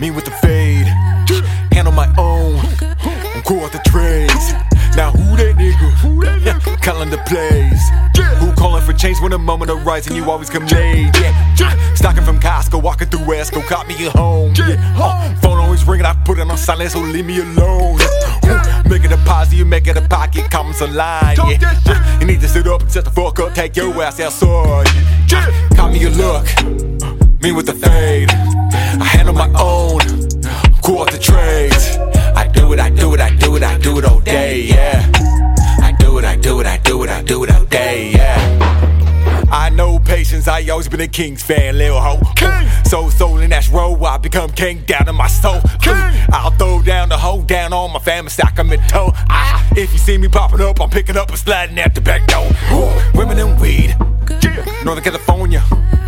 Me with the fade, handle my own. I'm cool off the trades. Now who that nigga? Calling the plays. Who calling for change when the moment arises and you always come late? Yeah, stocking from Costco, walking through Wesco, caught me at home. Yeah, uh, phone always ringing, I put it on silent, so leave me alone. Uh, make it a positive, you make it a pocket, comments online. Yeah, uh, you need to sit up and shut the fuck up, take your ass outside. Uh, call me a look, me with the fade. Do it, I all day, yeah. I do it, I do it, I do it, I do it all day, yeah. I know patience, I always been a Kings fan, little hoe. King. So soul in that row, I become king down in my soul. King. I'll throw down the hoe down on my family, stack 'em in tow. Ah, if you see me popping up, I'm picking up and sliding out the back door. Ooh, women and weed, Yeah. Northern California.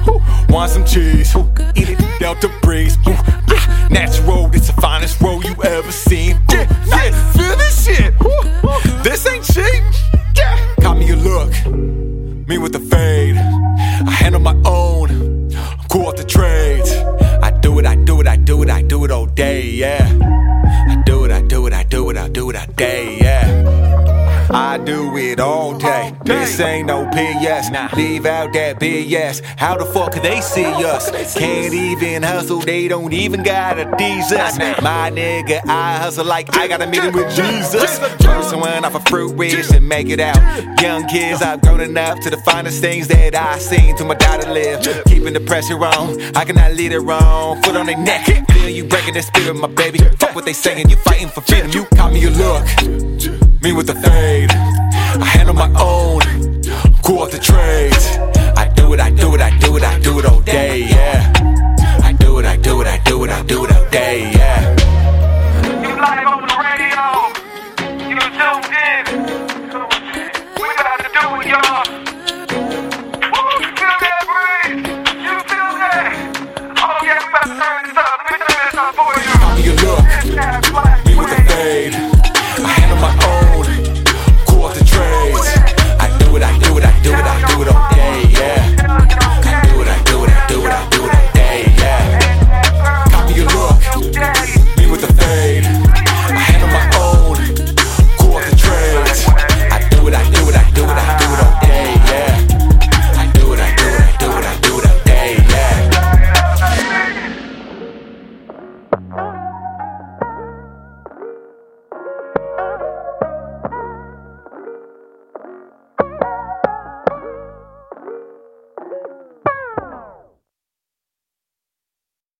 Ooh, Want some cheese? Ooh, Eat it, Delta breeze. Ooh, ah, Natural, it's the finest roll you ever seen. Yeah, yeah, yeah. Do it all day. This ain't no PS. Leave out that BS. How the fuck could they see us? Can't even hustle, they don't even gotta tease us. My nigga, I hustle like I got a meeting with Jesus. First one off a fruit wish and make it out. Young kids, I've grown enough to the finest things that I seen to my daughter live. Keeping the pressure on, I cannot lead it on. Foot on their neck, feel you breaking the spirit, my baby. Fuck what they saying, you fighting for freedom. You caught me a look, me with the fade. I handle my own, cool off the trades. I do it, I do it, I do it, I do it all day,